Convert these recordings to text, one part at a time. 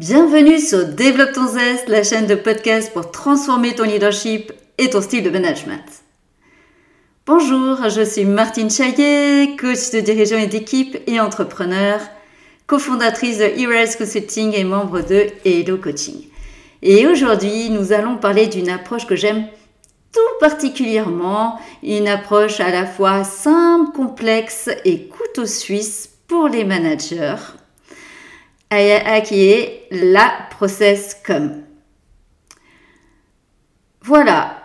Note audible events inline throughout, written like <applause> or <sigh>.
Bienvenue sur Développe ton zeste, la chaîne de podcast pour transformer ton leadership et ton style de management. Bonjour, je suis Martine Chaillet, coach de dirigeants et d'équipe et entrepreneur, cofondatrice de Heroes Consulting et membre de Hello Coaching. Et aujourd'hui, nous allons parler d'une approche que j'aime tout particulièrement, une approche à la fois simple, complexe et couteau suisse pour les managers qui est la process com. Voilà,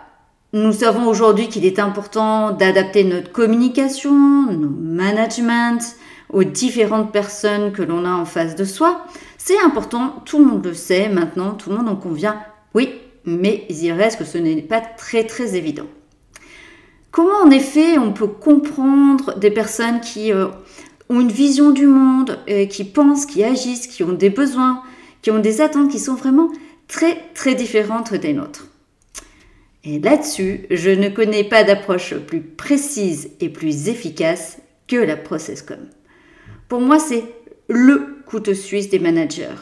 nous savons aujourd'hui qu'il est important d'adapter notre communication, nos management aux différentes personnes que l'on a en face de soi. C'est important, tout le monde le sait maintenant, tout le monde en convient. Oui, mais il reste que ce n'est pas très très évident. Comment en effet on peut comprendre des personnes qui euh, ont une vision du monde, euh, qui pensent, qui agissent, qui ont des besoins, qui ont des attentes qui sont vraiment très très différentes des nôtres. Et là-dessus, je ne connais pas d'approche plus précise et plus efficace que la ProcessCom. Pour moi, c'est le couteau suisse des managers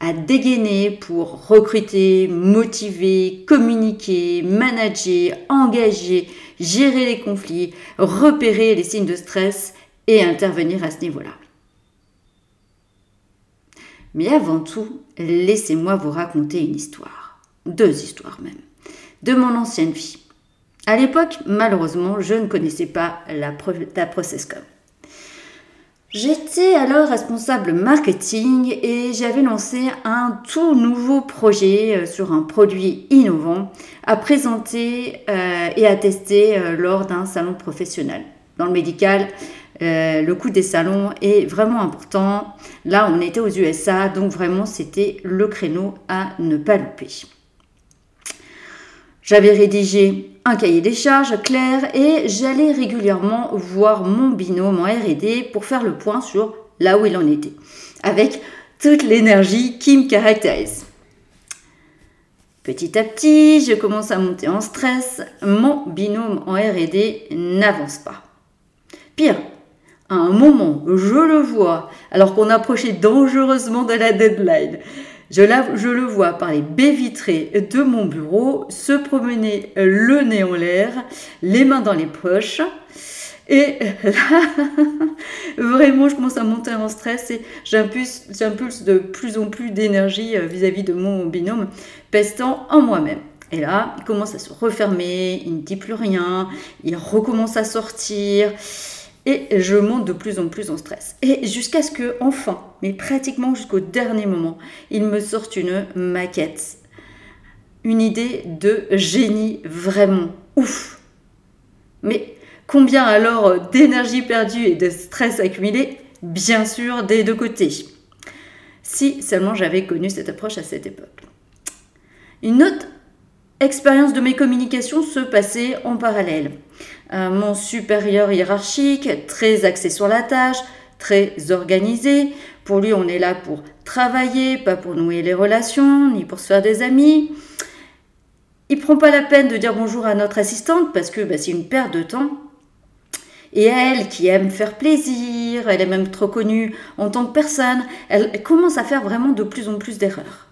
à dégainer pour recruter, motiver, communiquer, manager, engager, gérer les conflits, repérer les signes de stress et intervenir à ce niveau-là. Mais avant tout, laissez-moi vous raconter une histoire, deux histoires même, de mon ancienne vie. À l'époque, malheureusement, je ne connaissais pas la, la ProcessCom. J'étais alors responsable marketing et j'avais lancé un tout nouveau projet euh, sur un produit innovant à présenter euh, et à tester euh, lors d'un salon professionnel. Dans le médical, euh, le coût des salons est vraiment important. Là, on était aux USA, donc vraiment, c'était le créneau à ne pas louper. J'avais rédigé un cahier des charges clair et j'allais régulièrement voir mon binôme en RD pour faire le point sur là où il en était, avec toute l'énergie qui me caractérise. Petit à petit, je commence à monter en stress, mon binôme en RD n'avance pas. Pire, à un moment, je le vois, alors qu'on approchait dangereusement de la deadline. Je, le vois par les baies vitrées de mon bureau se promener le nez en l'air, les mains dans les poches. Et là, <laughs> vraiment, je commence à monter en stress et j'impulse de plus en plus d'énergie euh, vis-à-vis de mon binôme, pestant en moi-même. Et là, il commence à se refermer, il ne dit plus rien, il recommence à sortir et je monte de plus en plus en stress. Et jusqu'à ce que, enfin, mais pratiquement jusqu'au dernier moment, il me sorte une maquette. Une idée de génie vraiment ouf. Mais combien alors d'énergie perdue et de stress accumulé Bien sûr, des deux côtés. Si seulement j'avais connu cette approche à cette époque. Une autre expérience de mes communications se passait en parallèle. Mon supérieur hiérarchique, très axé sur la tâche, très organisé. Pour lui, on est là pour travailler, pas pour nouer les relations, ni pour se faire des amis. Il prend pas la peine de dire bonjour à notre assistante parce que bah, c'est une perte de temps. Et elle, qui aime faire plaisir, elle est même trop connue en tant que personne, elle commence à faire vraiment de plus en plus d'erreurs.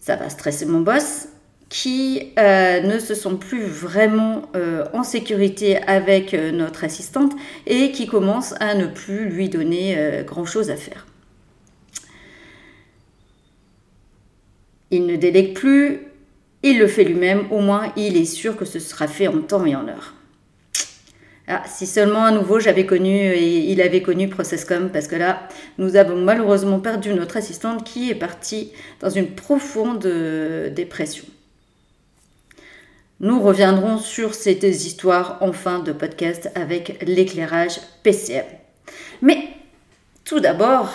Ça va stresser mon boss qui euh, ne se sont plus vraiment euh, en sécurité avec euh, notre assistante et qui commencent à ne plus lui donner grand-chose à faire. Il ne délègue plus, il le fait lui-même, au moins il est sûr que ce sera fait en temps et en heure. Ah, si seulement à nouveau j'avais connu et il avait connu Processcom, parce que là, nous avons malheureusement perdu notre assistante qui est partie dans une profonde dépression. Nous reviendrons sur ces histoires en fin de podcast avec l'éclairage PCM. Mais tout d'abord,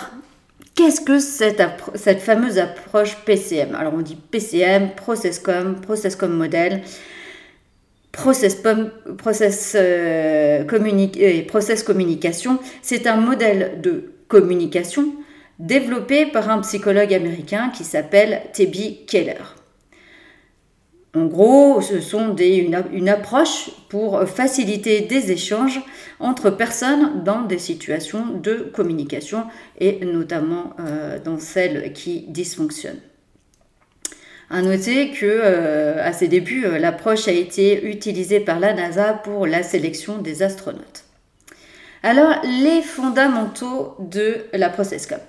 qu'est-ce que cette, fameuse approche PCM Alors on dit PCM, ProcessCom, ProcessCom Model, Process, process, euh, et process Communication. C'est un modèle de communication développé par un psychologue américain qui s'appelle Tebby Keller. En gros, ce sont des, une, approche pour faciliter des échanges entre personnes dans des situations de communication et notamment euh, dans celles qui dysfonctionnent. À noter que euh, à ses débuts, euh, l'approche a été utilisée par la NASA pour la sélection des astronautes. Alors, les fondamentaux de la ProcessCom.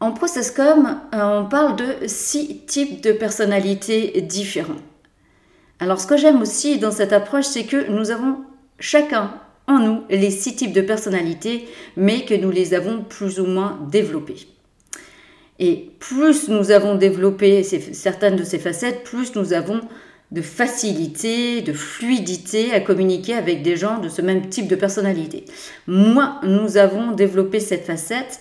En ProcessCom, on parle de six types de personnalités différents. Alors ce que j'aime aussi dans cette approche, c'est que nous avons chacun en nous les six types de personnalités, mais que nous les avons plus ou moins développés. Et plus nous avons développé certaines de ces facettes, plus nous avons de facilité, de fluidité à communiquer avec des gens de ce même type de personnalité. Moins nous avons développé cette facette,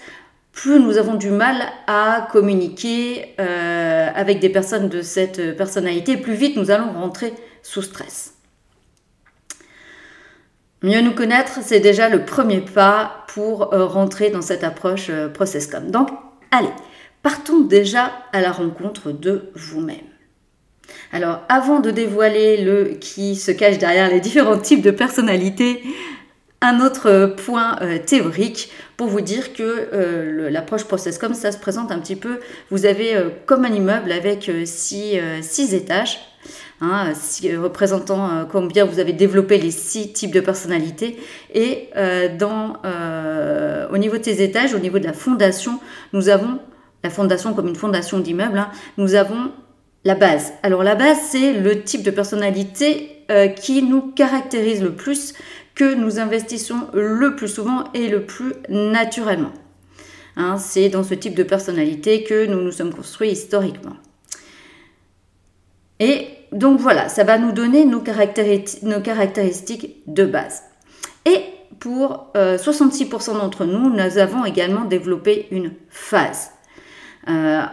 plus nous avons du mal à communiquer euh, avec des personnes de cette personnalité, plus vite nous allons rentrer sous stress. Mieux nous connaître, c'est déjà le premier pas pour euh, rentrer dans cette approche euh, ProcessCom. Donc, allez, partons déjà à la rencontre de vous-même. Alors, avant de dévoiler le qui se cache derrière les différents types de personnalités, un autre point théorique pour vous dire que euh, l'approche process comme ça se présente un petit peu, vous avez euh, comme un immeuble avec six, étages, hein, représentant combien vous avez développé les six types de personnalités. Et dans, au niveau de ces étages, au niveau de la fondation, nous avons la fondation comme une fondation d'immeuble, hein, nous avons la base. Alors la base, c'est le type de personnalité qui nous caractérise le plus, que nous investissons le plus souvent et le plus naturellement. Hein, c'est dans ce type de personnalité que nous nous sommes construits historiquement. Et donc voilà, ça va nous donner nos, caractéristiques de base. Et pour 66% euh, d'entre nous, nous avons également développé une phase. Euh,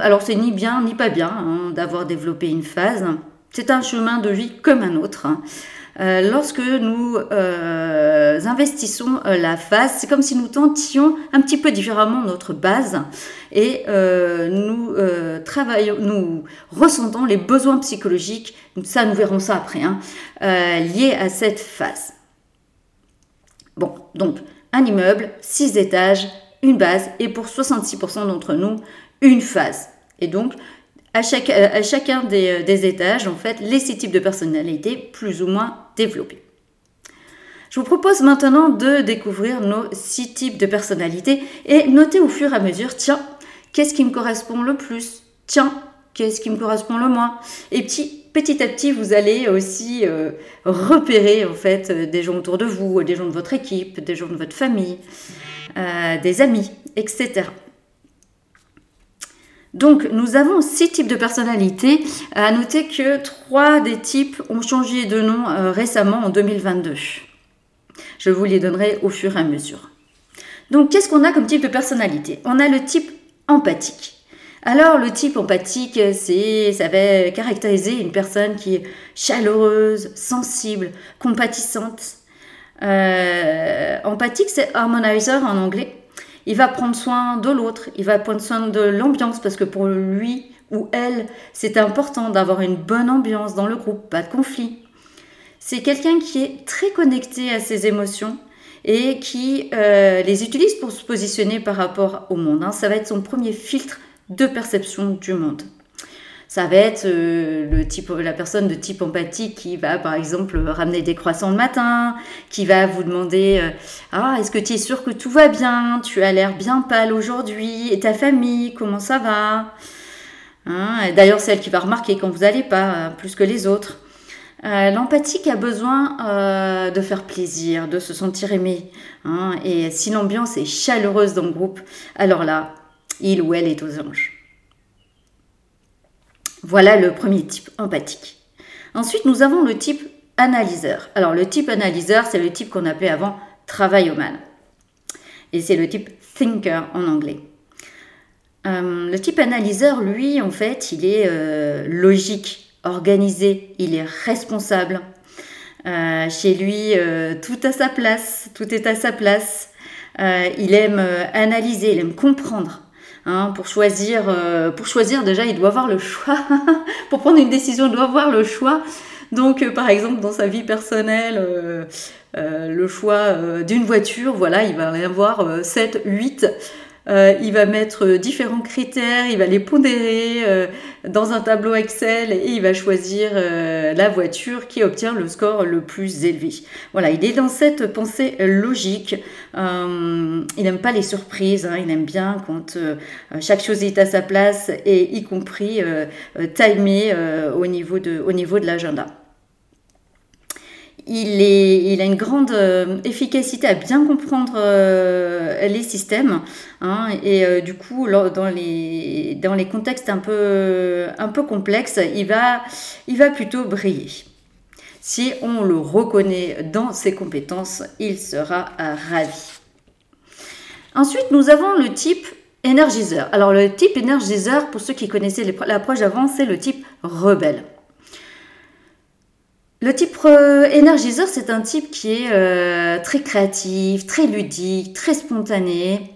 alors c'est ni bien ni pas bien hein, d'avoir développé une phase. C'est un chemin de vie comme un autre. Hein. Euh, lorsque nous euh, investissons euh, la phase, c'est comme si nous tentions un petit peu différemment notre base et nous ressentons les besoins psychologiques, ça nous verrons ça après, hein, liés à cette phase. Bon, donc un immeuble, six étages, une base et pour 66% d'entre nous, une phase. Et donc, à, chacun des, étages, en fait, les six types de personnalités plus ou moins Je vous propose maintenant de découvrir nos six types de personnalités et noter au fur et à mesure, tiens, qu'est-ce qui me correspond le plus? Tiens, qu'est-ce qui me correspond le moins? Et petit, à petit, vous allez aussi euh, repérer en fait des gens autour de vous, des gens de votre équipe, des gens de votre famille, euh, des amis, etc. Donc, nous avons six types de personnalités. À noter que trois des types ont changé de nom euh, récemment en 2022. Je vous les donnerai au fur et à mesure. Donc, qu'est-ce qu'on a comme type de personnalité? On a le type empathique. Alors, le type empathique, c'est, ça va caractériser une personne qui est chaleureuse, sensible, compatissante. Euh, empathique, c'est harmonizer en anglais. Il va prendre soin de l'autre, il va prendre soin de l'ambiance parce que pour lui ou elle, c'est important d'avoir une bonne ambiance dans le groupe, pas de conflit. C'est quelqu'un qui est très connecté à ses émotions et qui euh, les utilise pour se positionner par rapport au monde. Hein. Ça va être son premier filtre de perception du monde. Ça va être euh, la personne de type empathique qui va, par exemple, ramener des croissants le matin, qui va vous demander euh, Ah, est-ce que tu es sûr que tout va bien? Tu as l'air bien pâle aujourd'hui. Et ta famille, comment ça va? Hein? D'ailleurs, c'est elle qui va remarquer quand vous n'allez pas, euh, plus que les autres. L'empathique a besoin de faire plaisir, de se sentir aimé. Hein et si l'ambiance est chaleureuse dans le groupe, alors là, il ou elle est aux anges. Voilà le premier type, empathique. Ensuite, nous avons le type analyseur. Alors, le type analyseur, c'est le type qu'on appelait avant mal. Et c'est le type thinker en anglais. Euh, le type analyseur, lui, en fait, il est euh, logique, organisé, il est responsable. Euh, chez lui, tout a sa place, tout est à sa place. il aime analyser, il aime comprendre. Hein, pour choisir, pour choisir déjà, il doit avoir le choix. <laughs> pour prendre une décision, il doit avoir le choix. Donc, par exemple, dans sa vie personnelle, le choix d'une voiture, voilà, il va en avoir 7, 8. Euh, il va mettre différents critères, il va les pondérer euh, dans un tableau Excel et il va choisir euh, la voiture qui obtient le score le plus élevé. Voilà, il est dans cette pensée logique. il n'aime pas les surprises, hein. il aime bien quand chaque chose est à sa place et y compris timé au niveau de, au niveau de l'agenda il, a une grande euh, efficacité à bien comprendre euh, les systèmes. Hein, et euh, du coup, dans, les, dans les contextes un peu, un peu complexes, il va, il va plutôt briller. Si on le reconnaît dans ses compétences, il sera ravi. Ensuite, nous avons le type énergiseur. Alors, le type énergiseur, pour ceux qui connaissaient l'approche avant, c'est le type rebelle. Le type euh, énergiseur, c'est un type qui est euh, très créatif, très ludique, très spontané.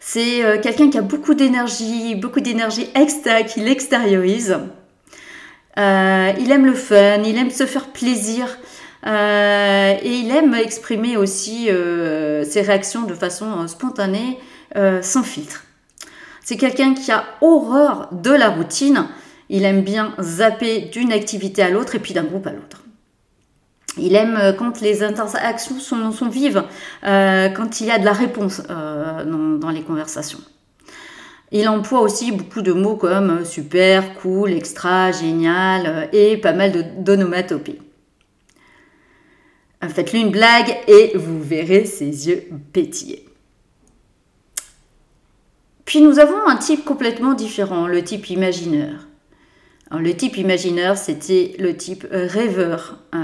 C'est euh, quelqu'un qui a beaucoup d'énergie, beaucoup d'énergie extra qu'il extériorise. il aime le fun, il aime se faire plaisir et il aime exprimer aussi ses réactions de façon spontanée, sans filtre. C'est quelqu'un qui a horreur de la routine il aime bien zapper d'une activité à l'autre et puis d'un groupe à l'autre. Il aime euh, quand les interactions sont, vives, euh, quand il y a de la réponse euh, dans, les conversations. Il emploie aussi beaucoup de mots comme super, cool, extra, génial et pas mal d'onomatopées. Faites-lui une blague et vous verrez ses yeux pétiller. Puis nous avons un type complètement différent, le type imagineur le type imagineur, c'était le type euh, rêveur. Euh,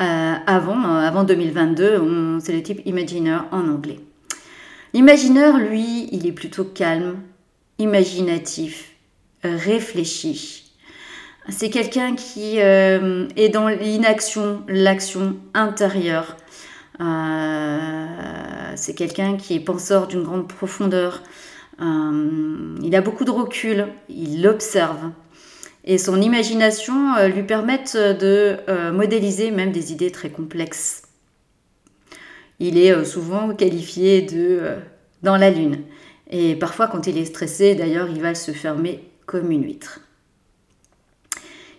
euh, avant, avant 2022, c'est le type imagineur en anglais. L'imagineur, lui, il est plutôt calme, imaginatif, réfléchi. C'est quelqu'un qui est dans l'inaction, l'action intérieure. c'est quelqu'un qui est penseur d'une grande profondeur. Euh, il a beaucoup de recul, il observe. Et son imagination euh, lui permet de euh, modéliser même des idées très complexes. Il est souvent qualifié de dans la lune. Et parfois, quand il est stressé, d'ailleurs, il va se fermer comme une huître.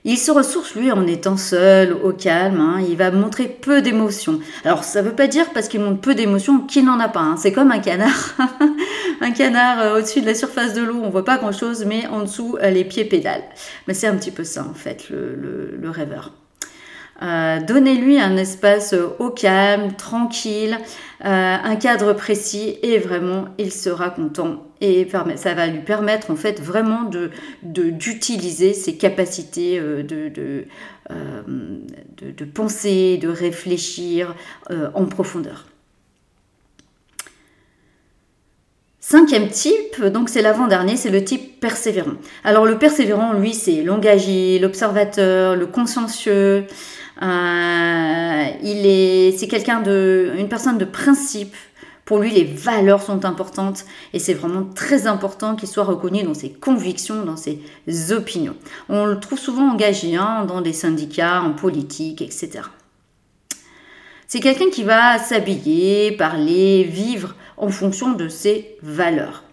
Il se ressource, lui, en étant seul, au calme. Hein. Il va montrer peu d'émotions. Alors, ça ne veut pas dire, parce qu'il montre peu d'émotions, qu'il n'en a pas. Hein. C'est comme un canard. <laughs> un canard euh, au-dessus de la surface de l'eau, on voit pas grand-chose, mais en dessous, euh, les pieds pédalent. Mais c'est un petit peu ça, en fait, le, rêveur. Euh, donnez-lui un espace au calme, tranquille, un cadre précis et vraiment il sera content et ça va lui permettre en fait vraiment de d'utiliser ses capacités de, de, de, penser, de réfléchir en profondeur. Cinquième type, donc c'est l'avant-dernier, c'est le type persévérant. Alors le persévérant, lui, c'est l'engagé, l'observateur, le consciencieux. Euh, il est, c'est quelqu'un de, une personne de principe. Pour lui, les valeurs sont importantes et c'est vraiment très important qu'il soit reconnu dans ses convictions, dans ses opinions. On le trouve souvent engagé hein, dans des syndicats, en politique, etc. C'est quelqu'un qui va s'habiller, parler, vivre en fonction de ses valeurs.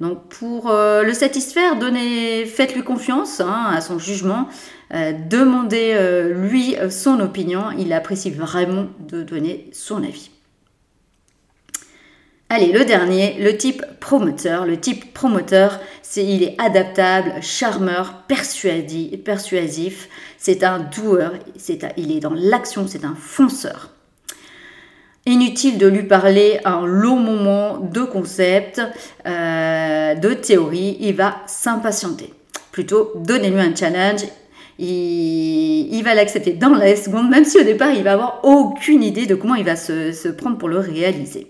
Donc pour euh, le satisfaire, donnez, faites-lui confiance hein, à son jugement, euh, demandez-lui euh, son opinion, il apprécie vraiment de donner son avis. Allez, le dernier, le type promoteur. Le type promoteur, c'est il est adaptable, charmeur, persuasif. C'est un doueur, il est dans l'action, c'est un fonceur. Inutile de lui parler un long moment de concepts, euh, de théorie, il va s'impatienter. Plutôt, donnez-lui un challenge, il, va l'accepter dans la seconde, même si au départ, il va avoir aucune idée de comment il va se, prendre pour le réaliser.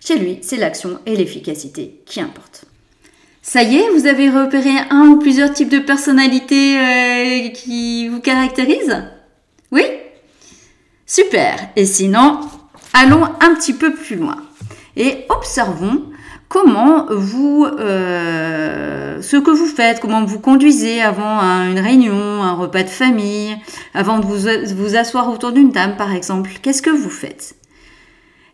Chez lui, c'est l'action et l'efficacité qui importent. Ça y est, vous avez repéré un ou plusieurs types de personnalités euh, qui vous caractérisent? Oui? Super. Et sinon, allons un petit peu plus loin. et observons comment vous, euh, ce que vous faites, comment vous conduisez avant une réunion, un repas de famille, avant de vous, vous asseoir autour d'une table par exemple. Qu'est-ce que vous faites?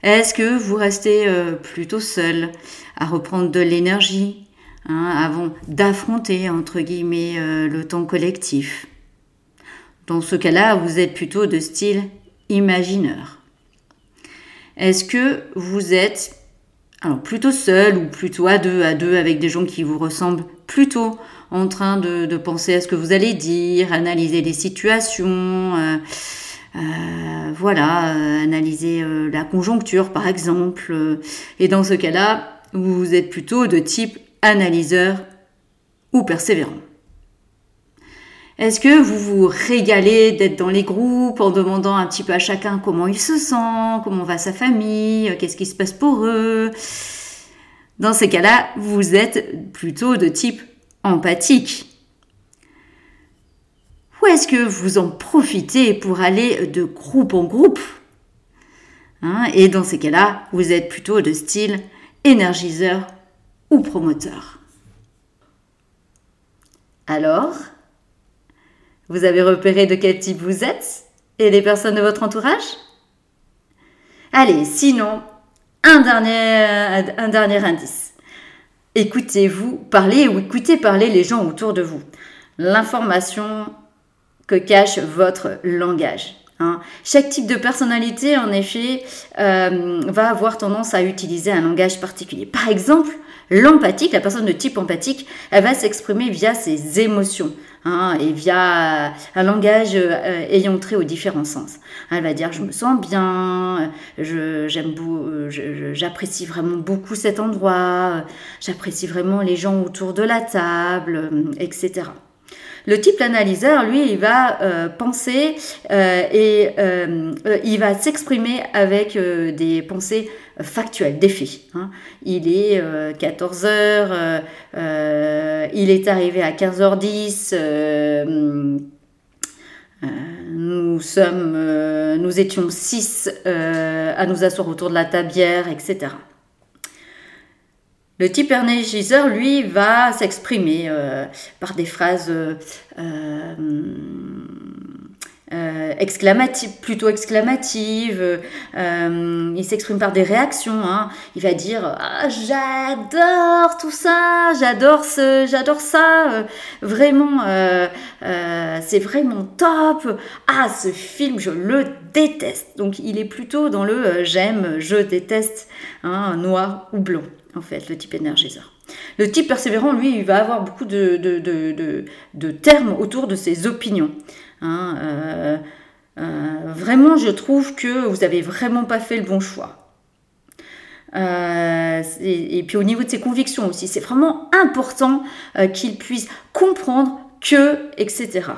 Est-ce que vous restez euh, plutôt seul à reprendre de l'énergie hein, avant d'affronter entre guillemets euh, le temps collectif? Dans ce cas-là, vous êtes plutôt de style imagineur. Est-ce que vous êtes alors plutôt seul ou plutôt à deux, à deux avec des gens qui vous ressemblent plutôt en train de, penser à ce que vous allez dire, analyser les situations, euh, euh, voilà, euh, analyser la conjoncture par exemple. Et dans ce cas-là, vous êtes plutôt de type analyseur ou persévérant. Est-ce que vous vous régalez d'être dans les groupes en demandant un petit peu à chacun comment il se sent, comment va sa famille, qu'est-ce qui se passe pour eux? Dans ces cas-là, vous êtes plutôt de type empathique. Ou est-ce que vous en profitez pour aller de groupe en groupe? Hein? Et dans ces cas-là, vous êtes plutôt de style énergiseur ou promoteur. Alors, vous avez repéré de quel type vous êtes et les personnes de votre entourage? Allez, sinon, un dernier, un dernier indice. Écoutez-vous parler ou écoutez parler les gens autour de vous. L'information que cache votre langage. Hein. Chaque type de personnalité, en effet, euh, va avoir tendance à utiliser un langage particulier. Par exemple, l'empathique, la personne de type empathique, elle va s'exprimer via ses émotions. Hein, et via un langage euh, ayant trait aux différents sens. Elle va dire je me sens bien, j'aime j'apprécie vraiment beaucoup cet endroit, j'apprécie vraiment les gens autour de la table, etc. Le type analyseur, lui, il va euh, penser euh, et euh, il va s'exprimer avec des pensées factuelles, des faits. Hein. Il est 14 h il est arrivé à 15h10. nous sommes, nous étions 6 à nous asseoir autour de la tabière, etc. Le type énergiseur, lui, va s'exprimer euh, par des phrases euh, euh, plutôt exclamatives. il s'exprime par des réactions. Hein. Il va dire ah, J'adore tout ça, j'adore ce, j'adore ça, vraiment, c'est vraiment top. Ah, ce film, je le déteste. Donc, il est plutôt dans le j'aime, je déteste, hein, noir ou blanc en fait, le type énergiseur. Le type persévérant, lui, il va avoir beaucoup de, de, termes autour de ses opinions. Hein, euh, euh, vraiment, je trouve que vous n'avez vraiment pas fait le bon choix. Euh, et, puis au niveau de ses convictions aussi, c'est vraiment important qu'il puisse comprendre que, etc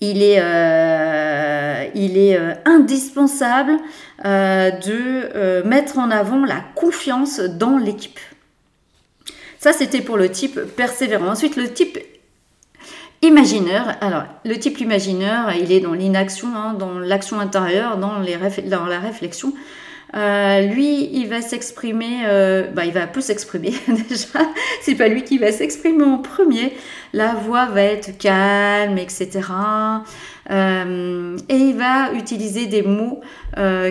il est, euh, euh, indispensable euh, de mettre en avant la confiance dans l'équipe. Ça, c'était pour le type persévérant. Ensuite, le type imagineur. Alors, le type imagineur, il est dans l'inaction, hein, dans l'action intérieure, dans, les dans la réflexion. Euh, lui, il va s'exprimer, euh, bah, il va peu s'exprimer <laughs> déjà. C'est pas lui qui va s'exprimer en premier. La voix va être calme, etc. Euh, et il va utiliser des mots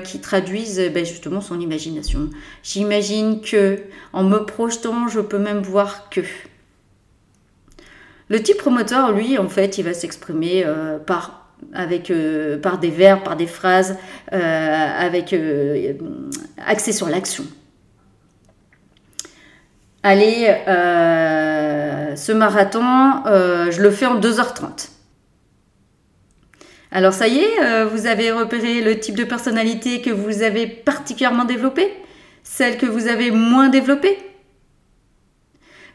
qui traduisent ben, justement son imagination. J'imagine que, en me projetant, je peux même voir que. Le type promoteur, lui, en fait, il va s'exprimer par avec, euh, par des verbes, par des phrases, euh, avec euh, axé sur l'action. Allez, ce marathon, je le fais en 2h30. Alors ça y est, vous avez repéré le type de personnalité que vous avez particulièrement développé? Celle que vous avez moins développée?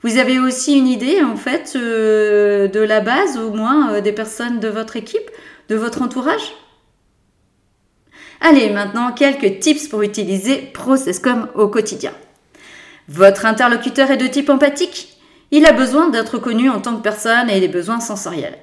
Vous avez aussi une idée en fait de la base au moins des personnes de votre équipe? De votre entourage? Allez, maintenant quelques tips pour utiliser ProcessCom au quotidien. Votre interlocuteur est de type empathique Il a besoin d'être connu en tant que personne et des besoins sensoriels.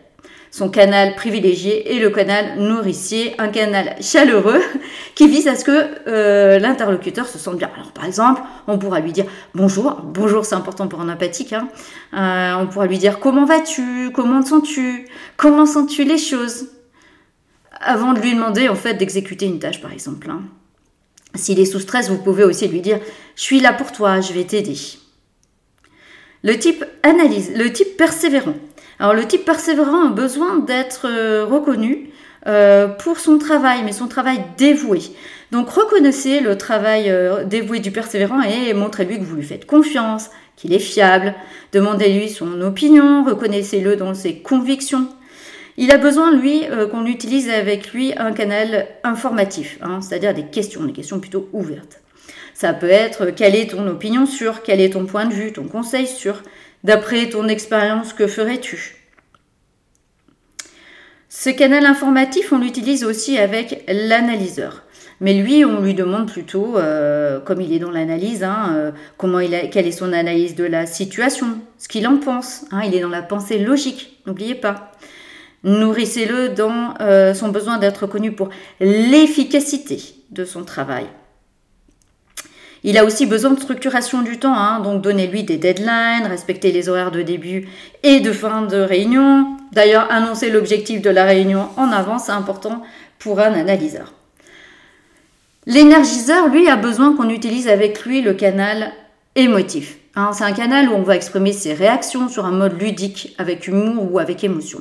Son canal privilégié est le canal nourricier, un canal chaleureux <laughs> qui vise à ce que euh, l'interlocuteur se sente bien. Alors par exemple, on pourra lui dire bonjour, bonjour c'est important pour un empathique, hein. euh, on pourra lui dire comment vas-tu, comment te sens-tu, comment sens-tu les choses, avant de lui demander en fait d'exécuter une tâche par exemple. Hein. S'il est sous stress, vous pouvez aussi lui dire je suis là pour toi, je vais t'aider. Le type analyse, le type persévérant. Alors le type persévérant a besoin d'être euh, reconnu euh, pour son travail, mais son travail dévoué. Donc reconnaissez le travail euh, dévoué du persévérant et montrez-lui que vous lui faites confiance, qu'il est fiable. Demandez-lui son opinion, reconnaissez-le dans ses convictions. Il a besoin, lui, qu'on utilise avec lui un canal informatif, hein, c'est-à-dire des questions, des questions plutôt ouvertes. Ça peut être quelle est ton opinion sur, quel est ton point de vue, ton conseil sur, D'après ton expérience, que ferais-tu? Ce canal informatif, on l'utilise aussi avec l'analyseur. Mais lui, on lui demande plutôt, euh, comme il est dans l'analyse, hein, euh, comment il a, quelle est son analyse de la situation, ce qu'il en pense. Hein, il est dans la pensée logique, n'oubliez pas. Nourrissez-le dans euh, son besoin d'être connu pour l'efficacité de son travail. Il a aussi besoin de structuration du temps, hein, donc donnez-lui des deadlines, respectez les horaires de début et de fin de réunion. D'ailleurs, annoncer l'objectif de la réunion en avance, c'est important pour un analyseur. L'énergiseur, lui, a besoin qu'on utilise avec lui le canal émotif. Hein. c'est un canal où on va exprimer ses réactions sur un mode ludique, avec humour ou avec émotion.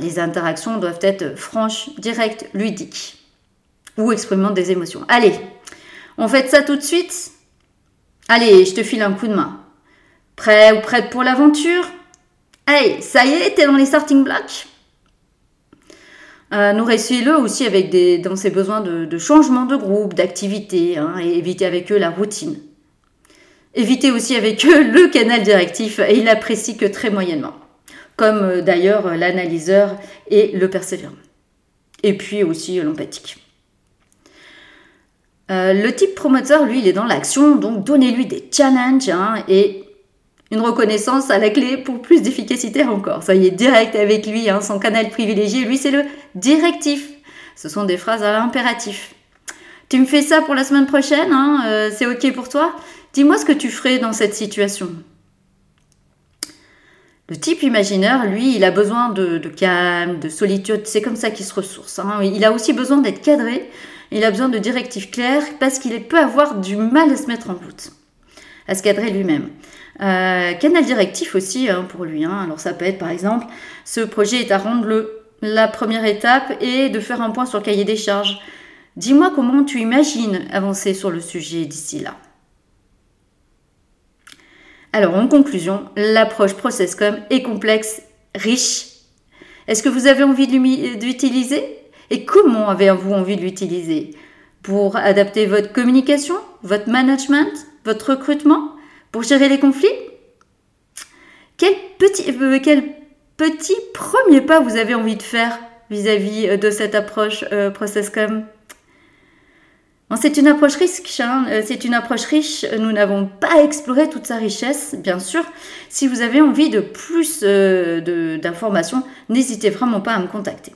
Les interactions doivent être franches, directes, ludiques, ou exprimant des émotions. Allez, on fait ça tout de suite Allez, je te file un coup de main. Prêt ou prête pour l'aventure? Allez, ça y est, t'es dans les starting blocks? Euh, Nourrissez-le aussi avec des, dans ses besoins de, changement de groupe, d'activité, hein, et évitez avec eux la routine. Évitez aussi avec eux le canal directif, et il apprécie que très moyennement, comme euh, d'ailleurs l'analyseur et le persévérant. Et puis aussi l'empathique. Euh, le type promoteur, lui, il est dans l'action, donc donnez-lui des challenges hein, et une reconnaissance à la clé pour plus d'efficacité encore. Soyez direct avec lui, hein, son canal privilégié, lui, c'est le directif. Ce sont des phrases à l'impératif. Tu me fais ça pour la semaine prochaine, hein, euh, c'est ok pour toi? Dis-moi ce que tu ferais dans cette situation. Le type imaginaire, lui, il a besoin de, calme, de solitude, c'est comme ça qu'il se ressource. Il a aussi besoin d'être cadré il a besoin de directives claires parce qu'il peut avoir du mal à se mettre en route, à se cadrer lui-même. Euh, canal directif aussi hein, pour lui. Hein. Alors ça peut être par exemple, ce projet est à rendre le. La première étape est de faire un point sur le cahier des charges. Dis-moi comment tu imagines avancer sur le sujet d'ici là. Alors en conclusion, l'approche ProcessCom est complexe, riche. Est-ce que vous avez envie d'utiliser? Et comment avez-vous envie de l'utiliser? Pour adapter votre communication, votre management, votre recrutement? Pour gérer les conflits? Quel petit, euh, quel petit premier pas vous avez envie de faire vis-à-vis euh, de cette approche euh, ProcessCom c'est une approche riche, hein. c'est une approche riche. Nous n'avons pas exploré toute sa richesse, bien sûr. Si vous avez envie de plus d'informations, n'hésitez vraiment pas à me contacter.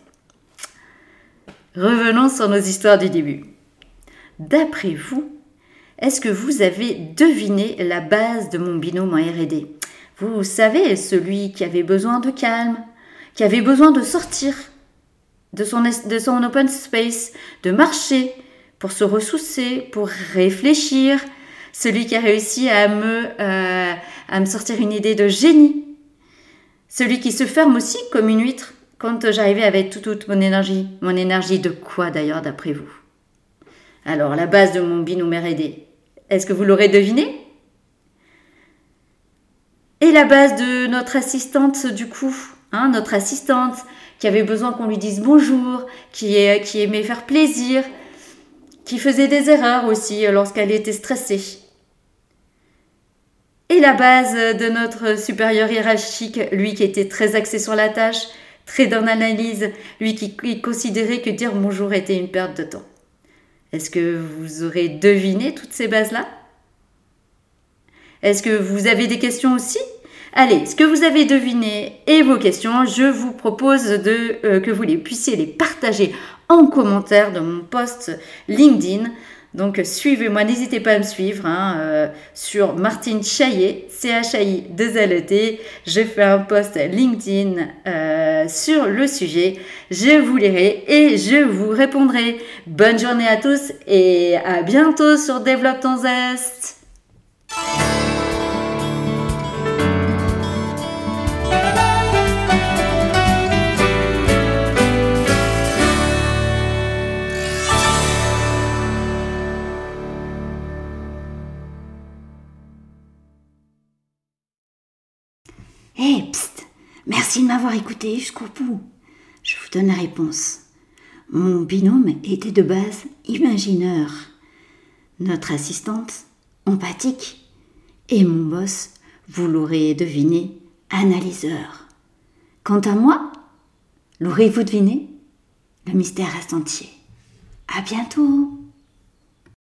Revenons sur nos histoires du début. D'après vous, est-ce que vous avez deviné la base de mon binôme en RD Vous savez, celui qui avait besoin de calme, qui avait besoin de sortir de son open space, de marcher pour se ressourcer, pour réfléchir, celui qui a réussi à me, euh, à me sortir une idée de génie, celui qui se ferme aussi comme une huître quand j'arrivais avec toute, mon énergie, mon énergie de quoi d'ailleurs d'après vous? Alors, la base de mon binôme RD, est-ce que vous l'aurez deviné? Et la base de notre assistante du coup, hein, notre assistante qui avait besoin qu'on lui dise bonjour, qui, qui aimait faire plaisir, qui faisait des erreurs aussi lorsqu'elle était stressée. Et la base de notre supérieur hiérarchique, lui qui était très axé sur la tâche, très dans l'analyse, lui qui, considérait que dire bonjour était une perte de temps. Est-ce que vous aurez deviné toutes ces bases-là? Est-ce que vous avez des questions aussi? Allez, ce que vous avez deviné et vos questions, je vous propose euh, que vous les puissiez les partager en commentaire de mon post LinkedIn. Donc suivez-moi, n'hésitez pas à me suivre hein, euh, sur Martine Chaillet, C-H-A-I 2 l e t Je fais un post LinkedIn euh, sur le sujet. Je vous lirai et je vous répondrai. Bonne journée à tous et à bientôt sur Développe ton zeste. Hé, hey, psst Merci de m'avoir écouté jusqu'au bout. Je vous donne la réponse. Mon binôme était de base imagineur. Notre assistante, empathique. Et mon boss, vous l'aurez deviné, analyseur. Quant à moi, l'aurez-vous deviné? Le mystère reste entier. À bientôt